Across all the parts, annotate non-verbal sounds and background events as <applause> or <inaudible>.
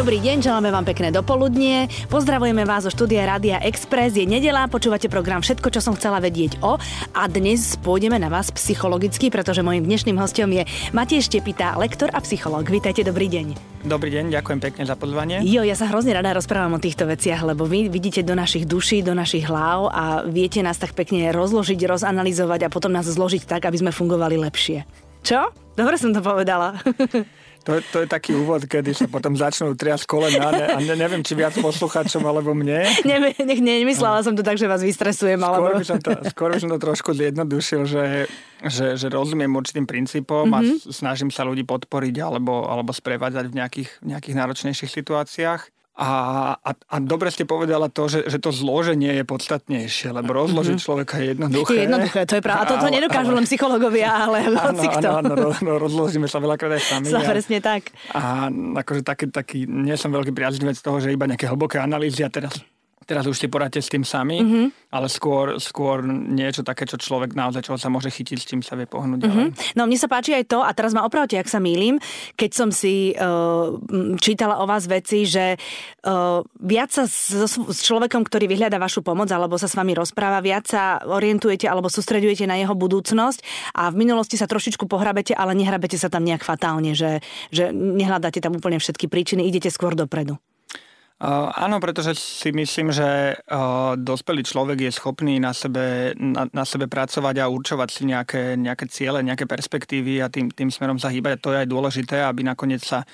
Dobrý deň, želáme vám pekné dopoludnie. Pozdravujeme vás zo štúdia Rádia Express. Je nedela, počúvate program Všetko, čo som chcela vedieť o. A dnes pôjdeme na vás psychologicky, pretože môjim dnešným hostom je Matej Štepita, lektor a psychológ. Vítajte, dobrý deň. Dobrý deň, ďakujem pekne za pozvanie. Jo, ja sa hrozne rada rozprávam o týchto veciach, lebo vy vidíte do našich duší, do našich hlav a viete nás tak pekne rozložiť, rozanalizovať a potom nás zložiť tak, aby sme fungovali lepšie. Čo? Dobre som to povedala. <laughs> To, to je taký úvod, kedy sa potom začnú triasť kolena a ne, neviem, či viac poslucháčom alebo mne. Ne, ne, nemyslela som to tak, že vás vystresujem. Alebo... Skôr, by som to, skôr by som to trošku zjednodušil, že, že, že rozumiem určitým princípom mm-hmm. a mhm. snažím sa ľudí podporiť alebo, alebo sprevádzať v nejakých, nejakých náročnejších situáciách. A, a, a dobre ste povedala to, že, že to zloženie je podstatnejšie, lebo rozložiť mm-hmm. človeka je jednoduché. Je jednoduché, to je pravda. A to, to nedokážu ale, len psychológovia, ale áno, <laughs> áno, áno, no, no, rozložíme sa veľakrát aj sami. Sa presne tak. A akože taký, taký, nie som veľký priaznivec toho, že iba nejaké hlboké analýzy a teraz teraz už si poradte s tým sami, mm-hmm. ale skôr, skôr niečo také, čo človek naozaj, čo sa môže chytiť, s čím sa vie pohnúť mm-hmm. No mne sa páči aj to, a teraz ma opravte, ak sa mýlim, keď som si uh, čítala o vás veci, že uh, viac sa s, s človekom, ktorý vyhľada vašu pomoc, alebo sa s vami rozpráva, viac sa orientujete alebo sústredujete na jeho budúcnosť a v minulosti sa trošičku pohrabete, ale nehrabete sa tam nejak fatálne, že, že nehľadáte tam úplne všetky príčiny, idete skôr dopredu. Áno, pretože si myslím, že uh, dospelý človek je schopný na sebe, na, na sebe pracovať a určovať si nejaké, nejaké ciele, nejaké perspektívy a tým, tým smerom sa hýbať. To je aj dôležité, aby nakoniec sa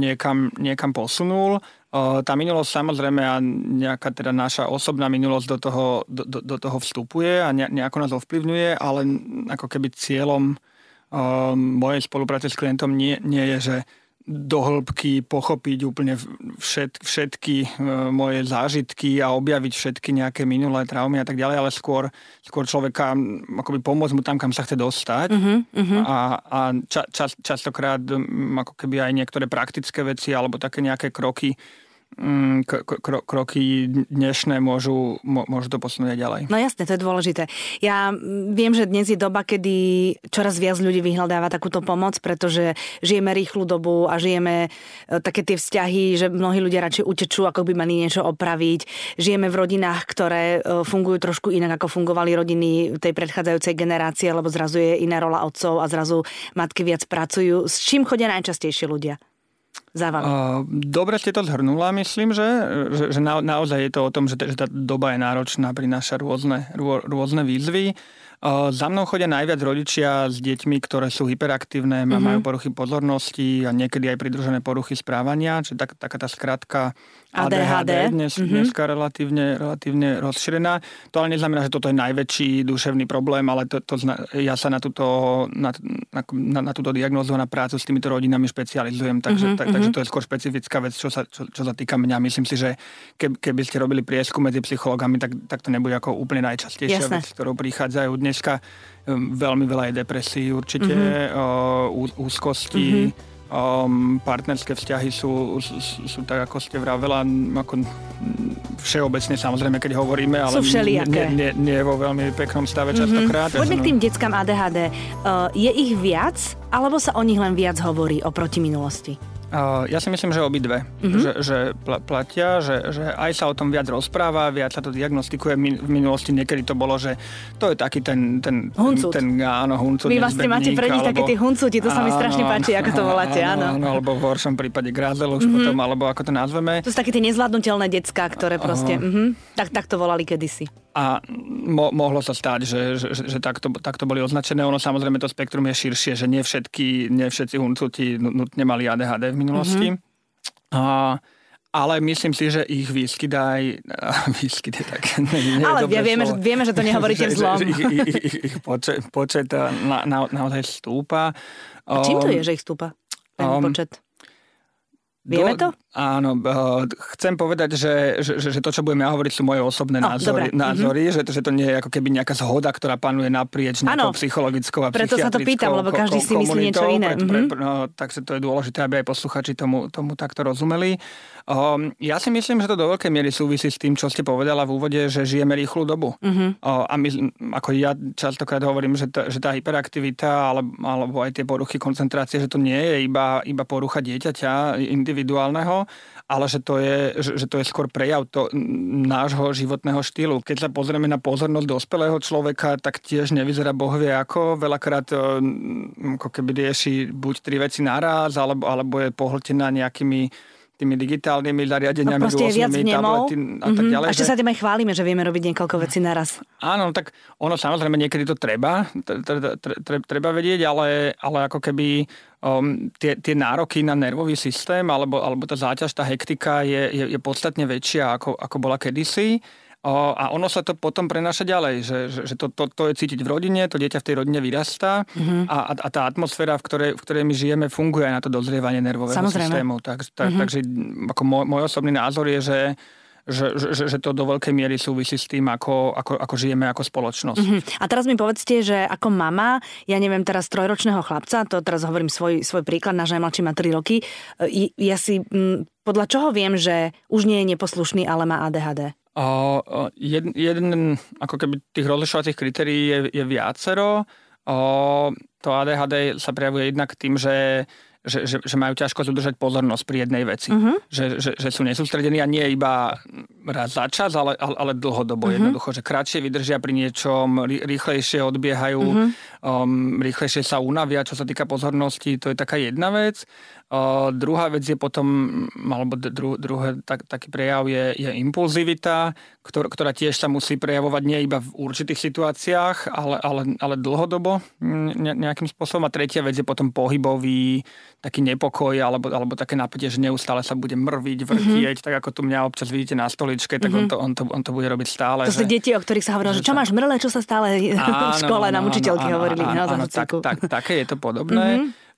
niekam, niekam posunul. Uh, tá minulosť samozrejme a nejaká teda naša osobná minulosť do toho, do, do, do toho vstupuje a ne, nejako nás ovplyvňuje, ale ako keby cieľom mojej spolupráce s klientom nie, nie je, že do hĺbky pochopiť úplne všet, všetky e, moje zážitky a objaviť všetky nejaké minulé traumy a tak ďalej, ale skôr, skôr človeka akoby pomôcť mu tam, kam sa chce dostať. Uh-huh, uh-huh. A, a ča, čas, častokrát ako keby aj niektoré praktické veci alebo také nejaké kroky kro, kroky dnešné môžu, môžu to posunúť ďalej. No jasne, to je dôležité. Ja viem, že dnes je doba, kedy čoraz viac ľudí vyhľadáva takúto pomoc, pretože žijeme rýchlu dobu a žijeme e, také tie vzťahy, že mnohí ľudia radšej utečú, ako by mali niečo opraviť. Žijeme v rodinách, ktoré e, fungujú trošku inak, ako fungovali rodiny tej predchádzajúcej generácie, lebo zrazu je iná rola otcov a zrazu matky viac pracujú. S čím chodia najčastejšie ľudia? Uh, dobre ste to zhrnula, myslím, že, že, že na, naozaj je to o tom, že, že tá doba je náročná, prináša rôzne, rô, rôzne výzvy. Za mnou chodia najviac rodičia s deťmi, ktoré sú hyperaktívne, mm-hmm. majú poruchy pozornosti a niekedy aj pridružené poruchy správania, čiže tak, taká tá skratka ADHD, dnes, mm-hmm. dneska relatívne, relatívne rozšírená. To ale neznamená, že toto je najväčší duševný problém, ale to, to zna, ja sa na túto, na, na, na túto diagnózu na prácu s týmito rodinami špecializujem, takže, mm-hmm. tak, takže to je skôr špecifická vec, čo sa, čo, čo sa týka mňa. Myslím si, že keby, keby ste robili prieskum medzi psychológami, tak, tak to nebude ako úplne najčastejšia Jasne. vec, ktorou prichádzajú dneska. Um, veľmi veľa je depresí určite, mm-hmm. úzkosti, mm-hmm Um, partnerské vzťahy sú, sú, sú tak, ako ste vravela, ako všeobecne samozrejme, keď hovoríme, ale sú nie, nie, nie vo veľmi peknom stave mm-hmm. častokrát. Poďme k tým deckám ADHD. Uh, je ich viac, alebo sa o nich len viac hovorí oproti minulosti? Ja si myslím, že obidve. Mm-hmm. Že, že platia, že, že aj sa o tom viac rozpráva, viac sa to diagnostikuje. V minulosti niekedy to bolo, že to je taký ten... ten huncut. Ten, áno, huncut. Vy vlastne máte pre nich také tie huncuti, to sa mi strašne páči, ako to voláte, áno. áno. alebo v horšom prípade grázel už mm-hmm. potom, alebo ako to nazveme. To sú také tie nezvládnutelné decka, ktoré proste... Mm-hmm, tak, tak to volali kedysi. A mo- mohlo sa stať, že, že, že, že takto, takto boli označené. Ono samozrejme to spektrum je širšie, že nie všetky, nie všetci huncuti nutne mali ADHD v minulosti. Mm-hmm. A, ale myslím si, že ich výskyt aj... <laughs> Výskyt je tak... Nie, nie ale ja vieme, že, vieme, že to nehovoríte <laughs> v zlom. Že, že ich, ich, ich, ich počet, počet na, na, naozaj stúpa. A čím to je, že ich stúpa? Ten um, počet? Vieme to? Áno, chcem povedať, že, že, že to, čo budeme ja hovoriť, sú moje osobné oh, názory, názory mm-hmm. že, že to nie je ako keby nejaká zhoda, ktorá panuje naprieč nejakou psychologickou a preto sa to pýtam, lebo každý si myslí niečo iné. Pre, pre, pre, no, takže to je dôležité, aby aj posluchači tomu, tomu takto rozumeli. Um, ja si myslím, že to do veľkej miery súvisí s tým, čo ste povedala v úvode, že žijeme rýchlu dobu. Uh-huh. Uh, a my, ako ja častokrát hovorím, že, tá, že tá hyperaktivita alebo, alebo aj tie poruchy koncentrácie, že to nie je iba, iba porucha dieťaťa individuálneho, ale že to je, že, to je skôr prejav to, nášho životného štýlu. Keď sa pozrieme na pozornosť dospelého človeka, tak tiež nevyzerá boh vie ako. Veľakrát ako keby rieši buď tri veci naraz, alebo, alebo je pohltená nejakými tými digitálnymi zariadeniami, no, rôznymi tablety a tak mhm. ďalej. A ešte sa tým aj chválime, že vieme robiť niekoľko vecí naraz. Áno, tak ono samozrejme niekedy to treba, treba vedieť, ale, ale ako keby um, tie, tie nároky na nervový systém alebo, alebo tá záťaž, tá hektika je, je, je podstatne väčšia ako, ako bola kedysi. O, a ono sa to potom prenáša ďalej, že, že, že to, to, to je cítiť v rodine, to dieťa v tej rodine vyrastá mm-hmm. a, a tá atmosféra, v ktorej, v ktorej my žijeme, funguje aj na to dozrievanie nervového Samozrejme. systému. Tak, tak, mm-hmm. Takže ako môj, môj osobný názor je, že že, že, že to do veľkej miery súvisí s tým, ako, ako, ako žijeme ako spoločnosť. Mm-hmm. A teraz mi povedzte, že ako mama, ja neviem teraz trojročného chlapca, to teraz hovorím svoj, svoj príklad, náš najmladší má 3 roky, ja si podľa čoho viem, že už nie je neposlušný, ale má ADHD? O, jeden, jeden, ako keby tých rozlišovacích kritérií je, je viacero. O, to ADHD sa prejavuje jednak tým, že že, že, že majú ťažko udržať pozornosť pri jednej veci. Uh-huh. Že, že, že sú nesústredení a nie iba raz za čas, ale, ale, ale dlhodobo. Uh-huh. Jednoducho, že kratšie vydržia pri niečom, rýchlejšie odbiehajú, uh-huh. Um, rýchlejšie sa unavia, čo sa týka pozornosti. To je taká jedna vec. Uh, druhá vec je potom, alebo dru, druhé tak, taký prejav je, je impulzivita, ktor, ktorá tiež sa musí prejavovať nie iba v určitých situáciách, ale, ale, ale dlhodobo ne, nejakým spôsobom. A tretia vec je potom pohybový, taký nepokoj alebo, alebo také napätie, že neustále sa bude mrviť, vrchieť, mm-hmm. tak ako tu mňa občas vidíte na stoličke, tak mm-hmm. on, to, on, to, on to bude robiť stále. To sú deti, o ktorých sa hovorilo, že čo máš mrle, čo sa stále áno, <laughs> v škole nám učiteľky áno, hovorili. Áno, áno, tak, tak, také je to podobné. Mm-hmm.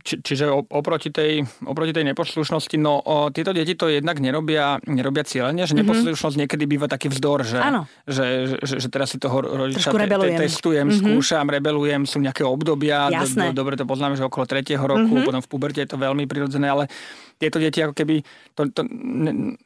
Či, čiže oproti tej, oproti tej neposlušnosti, no o, tieto deti to jednak nerobia, nerobia cieľene, že mhm. neposlušnosť mm-hmm. niekedy býva taký vzdor, že, že, že, že teraz si toho rodiča te, te, testujem, mm-hmm. skúšam, rebelujem, sú nejaké obdobia, do, do, dobre to poznáme, že okolo tretieho roku, mm-hmm. potom v puberte je to veľmi prirodzené, ale tieto deti ako keby, to, to,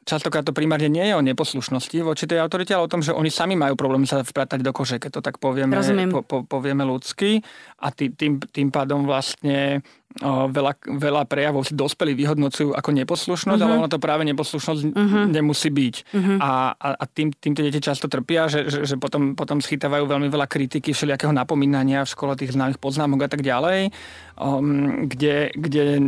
častokrát to primárne nie je o neposlušnosti voči tej autorite, ale o tom, že oni sami majú problém sa vpratať do kože, keď to tak povieme, po, po, povieme ľudsky. A tý, tým, tým pádom vlastne veľa, veľa prejavov si dospelí vyhodnocujú ako neposlušnosť, uh-huh. ale ono to práve neposlušnosť uh-huh. nemusí byť. Uh-huh. A, a, a tým, týmto deti často trpia, že, že, že potom, potom schytávajú veľmi veľa kritiky, všelijakého napomínania v škole, tých známych poznámok a tak ďalej, um, kde, kde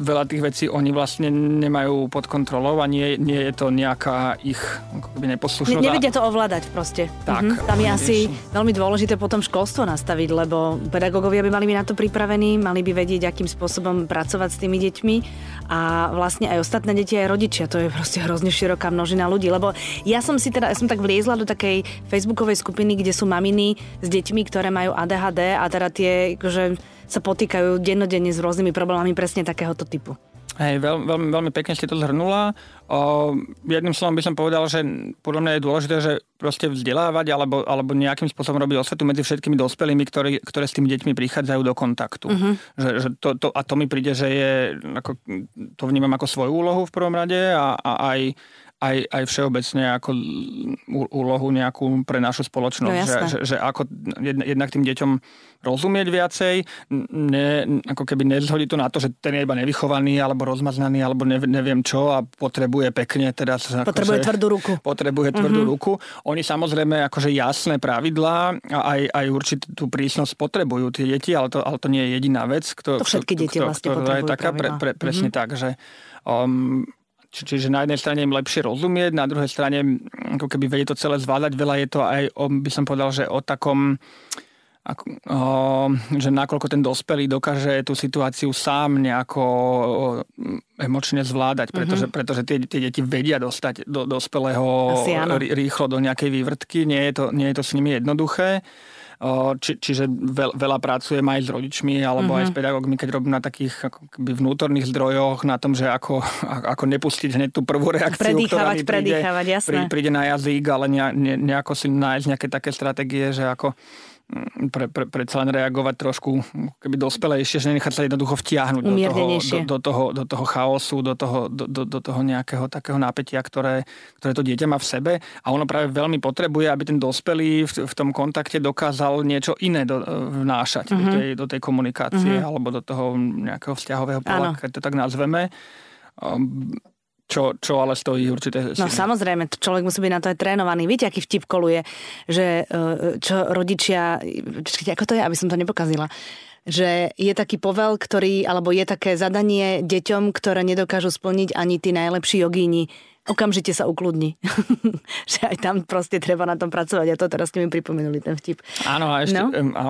veľa tých vecí oni vlastne nemajú pod kontrolou a nie, nie je to nejaká ich neposlušnosť. Ne, nevedia to ovládať proste. Tak. Uh-huh. Tam je asi veľmi dôležité potom školstvo nastaviť, lebo pedagógovia by mali byť na to pripravení, mali by vedieť, akým spôsobom pracovať s tými deťmi a vlastne aj ostatné deti, aj rodičia. To je proste hrozne široká množina ľudí, lebo ja som si teda, ja som tak vliezla do takej facebookovej skupiny, kde sú maminy s deťmi, ktoré majú ADHD a teda tie, že sa potýkajú dennodenne s rôznymi problémami presne takéhoto typu. Hej, veľ, veľmi, veľmi pekne ste to zhrnula. O, jedným slovom by som povedal, že podľa mňa je dôležité, že proste vzdelávať alebo, alebo nejakým spôsobom robiť osvetu medzi všetkými dospelými, ktorí, ktoré s tými deťmi prichádzajú do kontaktu. Uh-huh. Že, že to, to, a to mi príde, že je, ako, to vnímam ako svoju úlohu v prvom rade a, a aj aj, aj všeobecne ako úlohu nejakú pre našu spoločnosť. No, že, že, že ako jednak tým deťom rozumieť viacej, ne, ako keby nezhodí to na to, že ten je iba nevychovaný, alebo rozmaznaný, alebo ne, neviem čo a potrebuje pekne teda... Potrebuje akože, tvrdú ruku. Potrebuje tvrdú mm-hmm. ruku. Oni samozrejme akože jasné pravidlá a aj, aj určitú prísnosť potrebujú tie deti, ale to, ale to nie je jediná vec. Kto, to všetky deti vlastne potrebujú je taká pre, pre, presne mm-hmm. tak, že um, či, čiže na jednej strane im lepšie rozumieť, na druhej strane ako keby vedie to celé zvládať. Veľa je to aj, o, by som povedal, že o takom ako, o, že nakoľko ten dospelý dokáže tú situáciu sám nejako emočne zvládať, pretože, mm-hmm. pretože tie, tie deti vedia dostať do dospelého rýchlo do nejakej vývrtky, nie je to, nie je to s nimi jednoduché. Či, čiže veľ, veľa pracujem aj s rodičmi alebo mm-hmm. aj s mhm. pedagógmi, keď robím na takých akoby vnútorných zdrojoch, na tom, že ako, ako nepustiť hneď tú prvú reakciu, ktorá mi príde, príde na jazyk, ale ne, ne, nejako si nájsť nejaké také stratégie, že ako pre, pre, predsa len reagovať trošku keby dospelejšie, že nenechať sa jednoducho vtiahnuť do toho, do, do, toho, do toho chaosu, do toho, do, do, do toho nejakého takého nápetia, ktoré, ktoré to dieťa má v sebe a ono práve veľmi potrebuje, aby ten dospelý v, v tom kontakte dokázal niečo iné do, vnášať mm-hmm. do, tej, do tej komunikácie mm-hmm. alebo do toho nejakého vzťahového pola, keď to tak nazveme. Čo, čo ale stojí určite. No samozrejme, človek musí byť na to aj trénovaný. Viete, aký vtip koluje, že e, čo rodičia, čakajte, ako to je, aby som to nepokazila, že je taký povel, ktorý, alebo je také zadanie deťom, ktoré nedokážu splniť ani tí najlepší jogíni okamžite sa ukludní. <laughs> že aj tam proste treba na tom pracovať. A to teraz ste mi pripomenuli ten vtip. Áno, a ešte, no? a,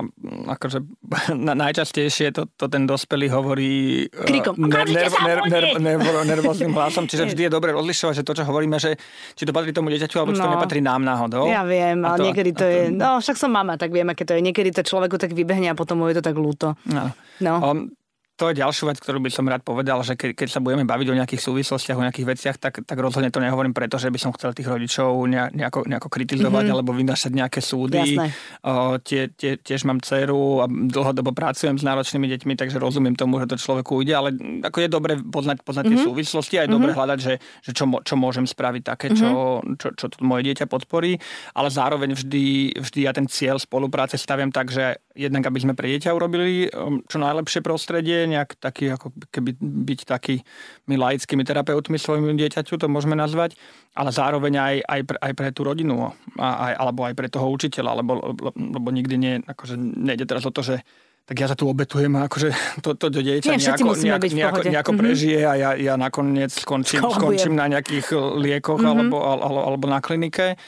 akože <laughs> na, najčastejšie to, to ten dospelý hovorí e, Krikom, ner, ner, ner, ner, ner, nervóznym <laughs> hlasom, čiže vždy je dobre rozlišovať, že to, čo hovoríme, že či to patrí tomu dieťaťu, alebo či no, to nepatrí nám náhodou. Ja viem, ale to, niekedy to, to je, no však som mama, tak viem, aké to je. Niekedy to človeku tak vybehne a potom mu je to tak ľúto. No. no. Um, to je ďalšiu vec, ktorú by som rád povedal, že ke, keď sa budeme baviť o nejakých súvislostiach, o nejakých veciach, tak, tak rozhodne to nehovorím preto, že by som chcel tých rodičov nejako, nejako kritizovať mm-hmm. alebo vynašať nejaké súdy. O, tie, tie, tiež mám dceru a dlhodobo pracujem s náročnými deťmi, takže rozumiem tomu, že to človeku ide, ale ako je dobre poznať, poznať mm-hmm. tie mhm. súvislosti a je mm-hmm. dobre hľadať, že, že čo, čo môžem spraviť také, čo, mm-hmm. čo, čo, čo to moje dieťa podporí, ale zároveň vždy, vždy ja ten cieľ spolupráce staviam tak, že jednak aby sme pre dieťa urobili um, čo najlepšie prostredie, nejak taký, ako keby byť taký my laickými terapeutmi svojmu dieťaťu, to môžeme nazvať, ale zároveň aj, aj, pre, aj pre tú rodinu, a, aj, alebo aj pre toho učiteľa, lebo, lebo nikdy nie, akože nejde teraz o to, že tak ja sa tu obetujem a akože to, to dieťa Nie, nejako, nejak, nejako, nejako mm-hmm. prežije a ja, ja nakoniec skončím, skončím na nejakých liekoch mm-hmm. alebo, alebo, alebo na klinike.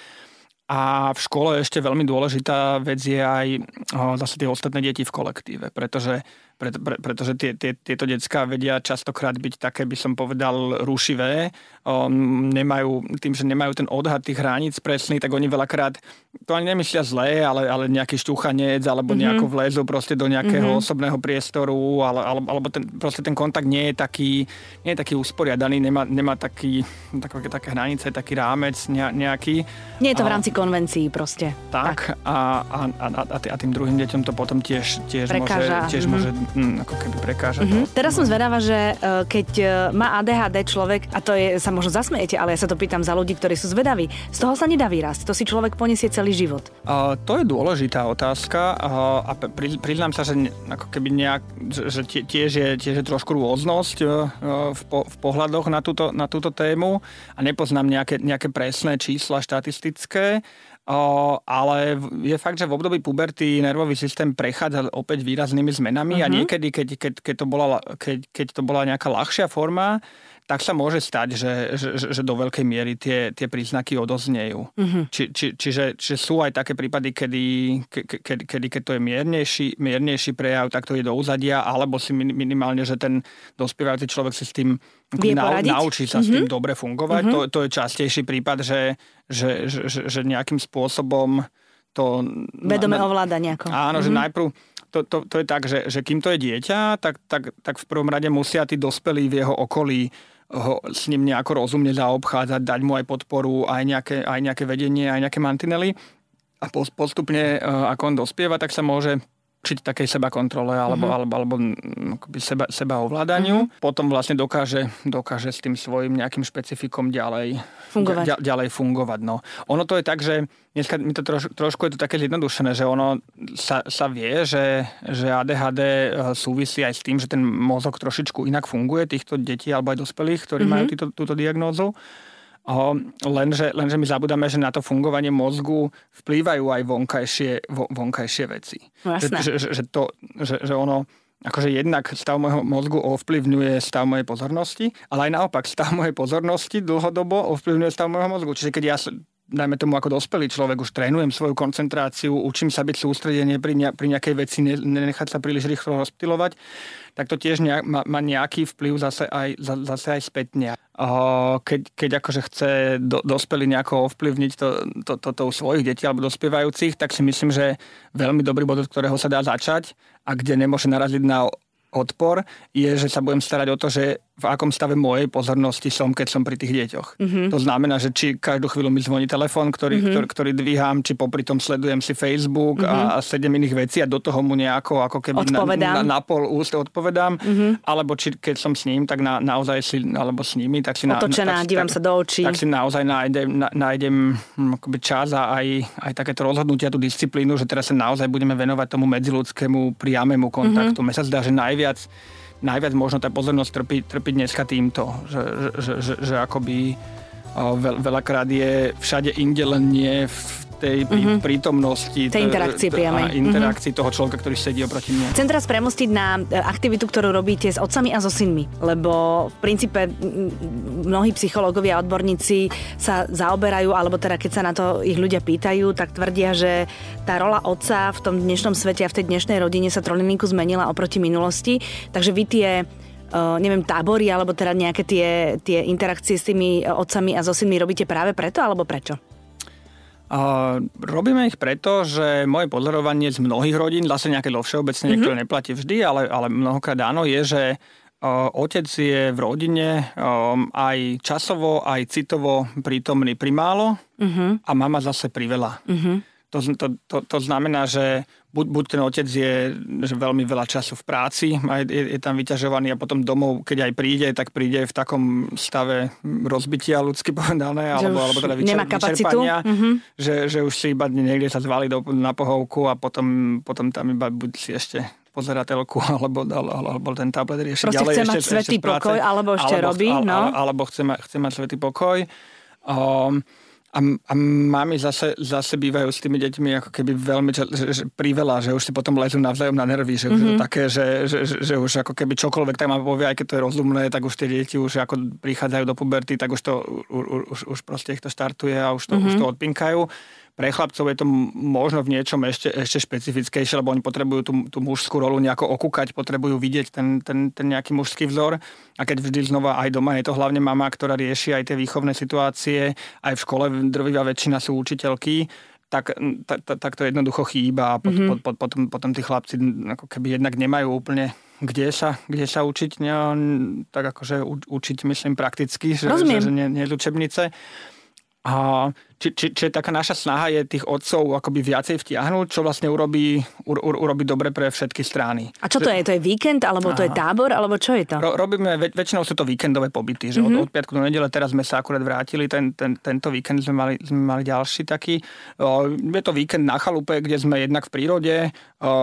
A v škole ešte veľmi dôležitá vec je aj zase tie ostatné deti v kolektíve, pretože pre, pre, pretože tie, tie, tieto detská vedia častokrát byť také, by som povedal, rušivé. O, nemajú, tým, že nemajú ten odhad tých hraníc presný, tak oni veľakrát, to ani nemyslia zlé, ale, ale nejaký šťuchanec, alebo mm-hmm. nejako vlezu proste do nejakého mm-hmm. osobného priestoru, ale, alebo, alebo ten, proste ten kontakt nie je taký, nie je taký usporiadaný, nemá, nemá taký, také, také hranice, taký rámec nejaký. Nie je to v rámci konvencií proste. Tak, tak. A, a, a, a, tým druhým deťom to potom tiež, tiež, môže, tiež mm-hmm. môže mm, ako keby prekáža. Mm-hmm. Teraz som zvedáva, že uh, keď uh, má ADHD človek, a to je, sa možno zasmiete, ale ja sa to pýtam za ľudí, ktorí sú zvedaví, z toho sa nedá vyrásť, to si človek poniesie celý život. Uh, to je dôležitá otázka uh, a pri, priznám sa, že ako keby nejak, že tiež je, tiež je trošku rôznosť uh, v, po, v pohľadoch na túto, na túto tému a nepoznám nejaké, nejaké presné čísla štatistické, O, ale je fakt, že v období puberty nervový systém prechádza opäť výraznými zmenami uh-huh. a mhm. niekedy, keď, keď, keď, to bola, keď, keď to bola nejaká ľahšia forma, tak sa môže stať, že, že, že do veľkej miery tie, tie príznaky odoznejú. Uh-huh. Či, či, čiže, čiže sú aj také prípady, kedy, kedy, kedy keď to je miernejší, miernejší prejav, tak to je do úzadia, alebo si minimálne, že ten dospievajúci človek si s tým nau, naučí sa uh-huh. s tým mhm. dobre fungovať. Uh-huh. To, to je častejší prípad, že, že, že, že, že nejakým spôsobom to... Vedome ovláda nejako. Áno, uh-huh. že najprv to, to, to je tak, že, že kým to je dieťa, tak, tak, tak v prvom rade musia tí dospelí v jeho okolí ho s ním nejako rozumne zaobchádzať, dať mu aj podporu, aj nejaké, aj nejaké vedenie, aj nejaké mantinely. A postupne, e, ako on dospieva, tak sa môže učiť takej seba kontrole alebo, uh-huh. alebo, alebo mm, seba, seba ovládaniu. Uh-huh. Potom vlastne dokáže, dokáže s tým svojim nejakým špecifikom ďalej fungovať. ďalej fungovať no. Ono to je tak, že dneska mi to troš, trošku je to také zjednodušené, že ono sa, sa vie, že, že ADHD e, súvisí aj s tým, že ten mozog trošičku inak funguje týchto detí alebo aj dospelých, ktorí uh-huh. majú týto, túto diagnózu. O, lenže, lenže my zabudáme, že na to fungovanie mozgu vplývajú aj vonkajšie, vo, vonkajšie veci. Že, že, že, to, že, že ono, akože jednak stav môjho mozgu ovplyvňuje stav mojej pozornosti, ale aj naopak stav mojej pozornosti dlhodobo ovplyvňuje stav môjho mozgu. Čiže keď ja dajme tomu ako dospelý človek, už trénujem svoju koncentráciu, učím sa byť sústredenie pri, ne, pri nejakej veci, ne, nenechať sa príliš rýchlo rozptilovať, tak to tiež nejak, má, má nejaký vplyv zase aj, zase aj spätne. Keď, keď akože chce do, dospelý nejako ovplyvniť to, to, to, to u svojich detí alebo dospievajúcich, tak si myslím, že veľmi dobrý bod, od ktorého sa dá začať a kde nemôže naraziť na odpor, je, že sa budem starať o to, že v akom stave mojej pozornosti som, keď som pri tých deťoch. Mm-hmm. To znamená, že či každú chvíľu mi zvoní telefón, ktorý, mm-hmm. ktorý, ktorý dvíham, či popri tom sledujem si Facebook mm-hmm. a, a sedem iných vecí a do toho mu nejako ako keby na, na, na pol úst odpovedám, mm-hmm. alebo či keď som s ním, tak na, naozaj si, alebo s nimi, tak si... Otočená, na, tak, dívam tak, sa do očí. Tak si naozaj nájdem, na, nájdem hm, akoby čas a aj, aj takéto rozhodnutia, tú disciplínu, že teraz sa naozaj budeme venovať tomu medziludskému priamému kontaktu. Mm-hmm. Mne sa zdá, že najviac najviac možno tá pozornosť trpí, trpí dneska týmto, že, že, že, že akoby veľ, veľakrát je všade inde len nie v tej mm-hmm. prítomnosti. Tej interakcii priamej. interakcii mm-hmm. toho človeka, ktorý sedí oproti mne. Chcem teraz premostiť na e, aktivitu, ktorú robíte s otcami a so synmi, lebo v princípe mnohí psychológovia a odborníci sa zaoberajú, alebo teda keď sa na to ich ľudia pýtajú, tak tvrdia, že tá rola otca v tom dnešnom svete a v tej dnešnej rodine sa trolinku zmenila oproti minulosti. Takže vy tie Uh, neviem, tábory, alebo teda nejaké tie, tie interakcie s tými otcami a so synmi robíte práve preto, alebo prečo? Uh, robíme ich preto, že moje pozorovanie z mnohých rodín, zase nejaké vo všeobecne, mm-hmm. niektoré neplatí vždy, ale, ale mnohokrát áno, je, že uh, otec je v rodine um, aj časovo, aj citovo prítomný primálo mm-hmm. a mama zase priveľa. Mm-hmm. To, to, to, to znamená, že buď, buď ten otec je že veľmi veľa času v práci a je, je tam vyťažovaný a potom domov, keď aj príde, tak príde v takom stave rozbitia ľudsky <laughs> povedané, alebo, alebo teda vyčer, nemá kapacitu. Mm-hmm. že, že už si iba niekde sa zvali do, na pohovku a potom, potom tam iba buď si ešte pozerateľku <laughs> alebo, alebo ten tablet rieši Proste ďalej. chce mať svetý pokoj, alebo ešte alebo, robí. No. Alebo chce, ma, chce mať svetý pokoj. Um, a, a mami zase, zase bývajú s tými deťmi ako keby veľmi že, že, priveľa, že už si potom lezú navzájom na nervy, že mm-hmm. už je to mhm. také, že, že, že, že už ako keby čokoľvek tam povie, aj keď to je rozumné, tak už tie deti už ako prichádzajú do puberty, tak už to už, už proste ich to štartuje a už to, mm-hmm. už to odpinkajú. Pre chlapcov je to možno v niečom ešte, ešte špecifickejšie, lebo oni potrebujú tú, tú mužskú rolu nejako okúkať, potrebujú vidieť ten, ten, ten nejaký mužský vzor. A keď vždy znova aj doma je to hlavne mama, ktorá rieši aj tie výchovné situácie, aj v škole drvivá väčšina sú učiteľky, tak, tak, tak to jednoducho chýba a pot, mm-hmm. pot, pot, potom, potom tí chlapci ako keby jednak nemajú úplne kde sa, kde sa učiť, ne, tak akože učiť myslím prakticky, že, že, že nie, nie z učebnice. A či, či, či taká naša snaha je tých otcov akoby viacej vtiahnuť, čo vlastne urobí, ur, ur, urobí dobre pre všetky strany. A čo to je? To je víkend, alebo Aha. to je tábor, alebo čo je to? Ro, robíme, väč, väčšinou sú to víkendové pobyty, že mm-hmm. od, od piatku do nedele, teraz sme sa akurát vrátili, ten, ten, tento víkend sme mali, sme mali ďalší taký. O, je to víkend na chalupe, kde sme jednak v prírode o,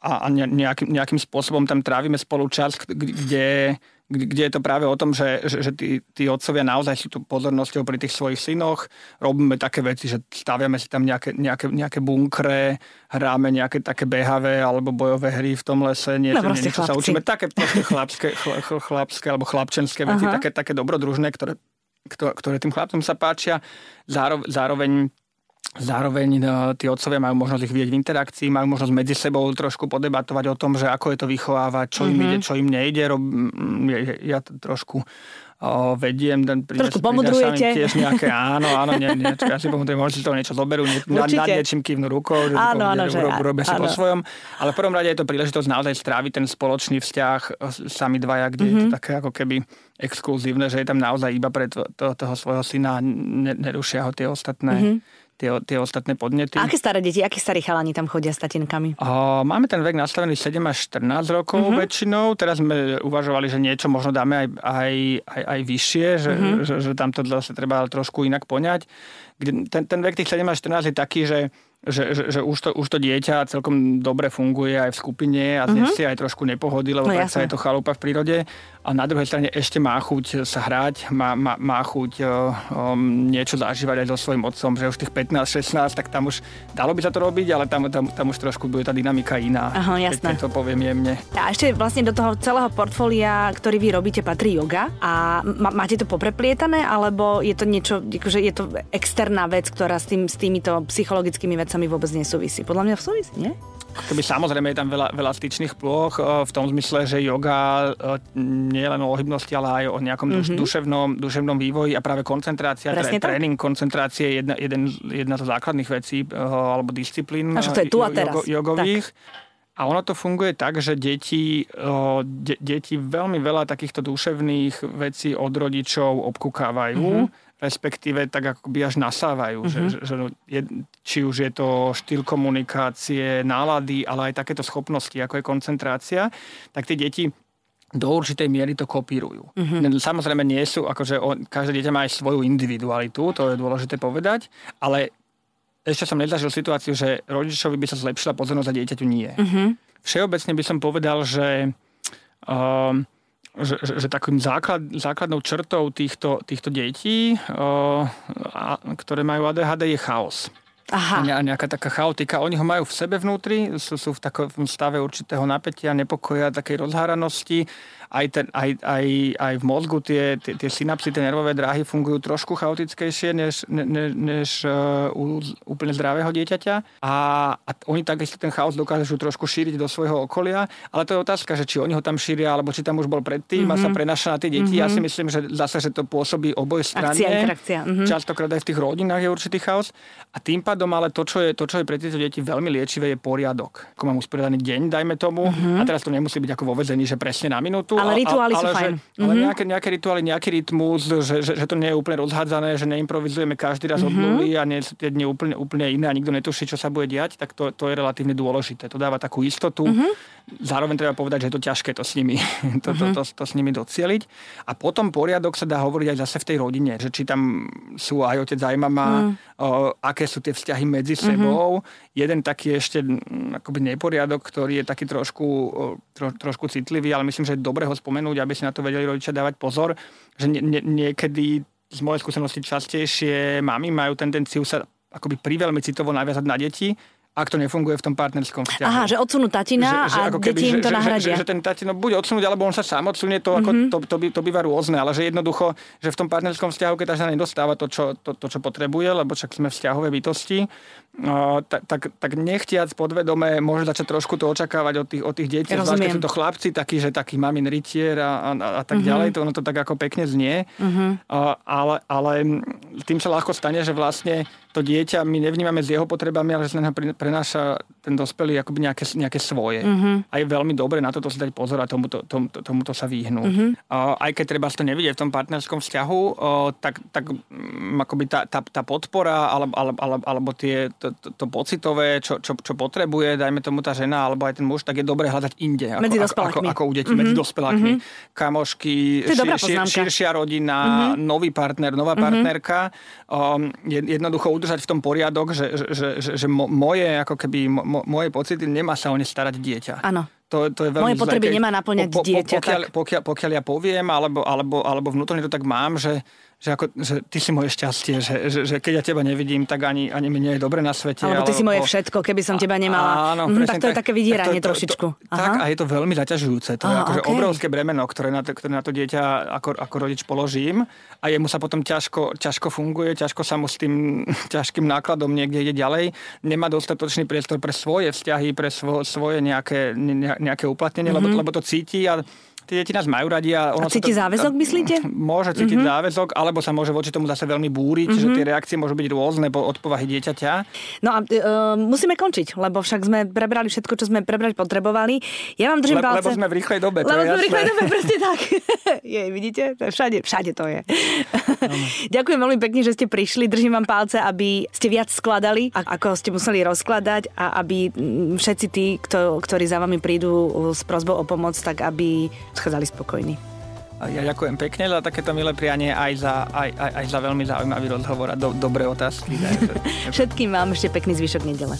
a, a nejakým, nejakým spôsobom tam trávime spolu čas, kde kde je to práve o tom, že, že, že tí, tí otcovia naozaj sú tu pozornosťou pri tých svojich synoch. Robíme také veci, že staviame si tam nejaké, nejaké, nejaké bunkre, hráme nejaké také behavé alebo bojové hry v tom lese, nie, no, nie, niečo sa učíme. Také chlapské, chlapské alebo chlapčenské veci, také, také dobrodružné, ktoré, ktoré tým chlapcom sa páčia. Zároveň, zároveň Zároveň no, tí otcovia majú možnosť ich vidieť v interakcii, majú možnosť medzi sebou trošku podebatovať o tom, že ako je to vychovávať, čo mm-hmm. im ide, čo im nejde. Rob, ja to trošku o, vediem, ten Trošku pomudrujete. Tiež nejaké, <laughs> áno, áno, nie, nie, ja si pomudrujem, možno si toho niečo zoberú, nie, nad, nad niečím kývnu rukou, že áno, áno, že, robia si po svojom. Ale v prvom rade je to príležitosť naozaj stráviť ten spoločný vzťah sami dvaja, kde mm-hmm. je to mhm. také ako keby exkluzívne, že je tam naozaj iba pre to, to, toho svojho syna a nerušia ho tie ostatné mm-hmm tie, tie ostatné podnety. A aké staré deti, akí starí chalani tam chodia s tatinkami? O, máme ten vek nastavený 7 až 14 rokov mm-hmm. väčšinou. Teraz sme uvažovali, že niečo možno dáme aj, aj, aj, aj vyššie, že, mm-hmm. že, že tam to zase treba trošku inak poňať. Ten, ten vek tých 7 až 14 je taký, že že, že, že už, to, už to dieťa celkom dobre funguje aj v skupine a dnes mm-hmm. si aj trošku nepohodí, lebo no, sa je to chalupa v prírode. A na druhej strane ešte má chuť sa hrať, má, má, má chuť um, niečo zažívať aj so svojím otcom, že už tých 15-16, tak tam už dalo by sa to robiť, ale tam, tam, tam už trošku bude tá dynamika iná. Aha, jasné. Keď, keď to poviem jemne. A ešte vlastne do toho celého portfólia, ktorý vy robíte, patrí yoga. A máte to popreplietané, alebo je to niečo, akože je to externá vec, ktorá s, tým, s týmito psychologickými vecami vecami vôbec nesúvisí. Podľa mňa súvisí, nie? by samozrejme je tam veľa, veľa styčných plôch e, v tom zmysle, že yoga e, nie je len o hybnosti, ale aj o nejakom mm-hmm. duševnom, duševnom vývoji a práve koncentrácia, tre, tréning koncentrácie je jedna, jeden, jedna z základných vecí e, alebo disciplín a to je tu a teraz. jogových. Tak A ono to funguje tak, že deti, de, deti veľmi veľa takýchto duševných vecí od rodičov obkukávajú, mm-hmm. Respektíve tak akoby až nasávajú. Mm-hmm. Že, že je, či už je to štýl komunikácie, nálady, ale aj takéto schopnosti, ako je koncentrácia, tak tie deti do určitej miery to kopírujú. Mm-hmm. Samozrejme nie sú, akože o, každé dieťa má aj svoju individualitu, to je dôležité povedať, ale ešte som nezažil situáciu, že rodičovi by sa zlepšila pozornosť a dieťaťu nie. Mm-hmm. Všeobecne by som povedal, že, uh, že, že, že takým základ, základnou črtou týchto, týchto detí, uh, a, ktoré majú ADHD, je chaos. Aha. A nejaká taká chaotika. Oni ho majú v sebe vnútri, sú, sú v takom stave určitého napätia, nepokoja, takej rozháranosti aj, ten, aj, aj, aj v mozgu tie, tie, tie synapsy, tie nervové dráhy fungujú trošku chaotickejšie než, ne, než uh, u úplne zdravého dieťaťa a, a oni takisto ten chaos dokážu trošku šíriť do svojho okolia, ale to je otázka, že či oni ho tam šíria, alebo či tam už bol predtým mm-hmm. a sa mhm. prenaša na tie deti. Mm-hmm. Ja si myslím, že zase, že to pôsobí oboj strane. Akcia, interakcia. Mm-hmm. Častokrát aj v tých rodinách je určitý chaos a tým pádom ale to, čo je, to, čo je pre tieto deti veľmi liečivé, je poriadok. Ako mám usporiadaný deň, dajme tomu, mm-hmm. a teraz to nemusí byť ako vo vezení, že presne na minútu, ale rituály ale, sú fajn. Že, ale mm-hmm. nejaké, nejaké rituály, nejaký rytmus, že, že, že to nie je úplne rozhádzané, že neimprovizujeme každý raz mm-hmm. od nuly a nie sú tie dni úplne, úplne iné a nikto netuší, čo sa bude diať, tak to, to je relatívne dôležité. To dáva takú istotu. Mm-hmm. Zároveň treba povedať, že je to ťažké to s nimi, <laughs> to, to, to, to, to s nimi docieliť. A potom poriadok sa dá hovoriť aj zase v tej rodine, že či tam sú aj otec, aj mama, mm. o, aké sú tie vzťahy medzi mhm. sebou. Mm-hmm. Jeden taký ešte akoby neporiadok, ktorý je taký trošku, tro, trošku citlivý, ale myslím, že je dobre ho spomenúť, aby si na to vedeli rodičia dávať pozor, že nie, nie, niekedy z mojej skúsenosti častejšie mami majú tendenciu sa akoby priveľmi citovo naviazať na deti, ak to nefunguje v tom partnerskom vzťahu. Aha, že odsunú tatina že, že a keby, deti im to nahradia. Že, že, že ten tatino buď odsunúť, alebo on sa sám odsunie, to, ako, mm-hmm. to, to, by, to býva rôzne, ale že jednoducho, že v tom partnerskom vzťahu, keď tá žena nedostáva to čo, to, to, čo potrebuje, lebo však sme vzťahové bytosti, tak, tak, tak nechtiac podvedome môže začať trošku to očakávať od tých, od tých detí. Zvlášť, keď sú to chlapci, takí, že taký mamin rytier a, a, a tak mm-hmm. ďalej, to ono to tak ako pekne znie. Mm-hmm. Ale, ale tým sa ľahko stane, že vlastne to dieťa my nevnímame s jeho potrebami, ale že sa na prenáša ten dospelý akoby nejaké, nejaké svoje. Mm-hmm. A je veľmi dobre na toto si dať pozor a tomuto, tomuto, tomuto sa vyhnúť. Mm-hmm. Aj keď treba to nevidieť v tom partnerskom vzťahu, tak, tak um, akoby tá, tá, tá podpora alebo, alebo, alebo tie, to, to, to pocitové, čo, čo, čo potrebuje, dajme tomu tá žena alebo aj ten muž, tak je dobre hľadať inde. Ako, medzi ako, ako, ako u detí, mm-hmm. medzi dospelákmi. Mm-hmm. Kamošky, šir, šir, širšia rodina, mm-hmm. nový partner, nová mm-hmm. partnerka. Um, jednoducho udržať v tom poriadok, že, že, že, že moje, ako keby, mo, moje pocity nemá sa o ne starať dieťa. Áno. To, to je veľmi Moje potreby zlé, nemá naplňať po, po, dieťa. Pokiaľ, pokiaľ, pokiaľ ja poviem, alebo, alebo, alebo vnútorne to tak mám, že že, ako, že ty si moje šťastie, že, že, že keď ja teba nevidím, tak ani, ani mi nie je dobre na svete. Alebo ty si moje všetko, keby som teba nemala. Áno, mm, tak to je také vydieranie to, to, trošičku. To, Aha. Tak a je to veľmi zaťažujúce. To Aha, je akože okay. obrovské bremeno, ktoré na, to, ktoré na to dieťa ako, ako rodič položím a jemu sa potom ťažko, ťažko funguje, ťažko sa mu s tým <laughs> ťažkým nákladom niekde ide ďalej. Nemá dostatočný priestor pre svoje vzťahy, pre svo, svoje nejaké, nejaké uplatnenie, mm-hmm. lebo, lebo to cíti a tie deti nás majú radi. A, ono a cíti to, záväzok, myslíte? <laughs> Môže cítiť mm-hmm. záväzok, alebo sa môže voči tomu zase veľmi búriť, mm-hmm. že tie reakcie môžu byť rôzne od povahy dieťaťa. No a uh, musíme končiť, lebo však sme prebrali všetko, čo sme prebrať potrebovali. Ja vám držím Le, palce. Lebo sme v rýchlej dobe. Lebo sme v rýchlej dobe, <laughs> presne tak. <laughs> je, vidíte? Všade, všade to je. Ďakujem veľmi pekne, že ste prišli. Držím vám palce, aby ste viac skladali, ako ste museli rozkladať a aby všetci tí, kto, ktorí za vami prídu s prozbou o pomoc, tak aby schádzali spokojní. Ja ďakujem pekne za takéto milé prianie aj za, aj, aj, aj za veľmi zaujímavý rozhovor a do, dobré otázky. <laughs> Všetkým vám ešte pekný zvyšok nedele.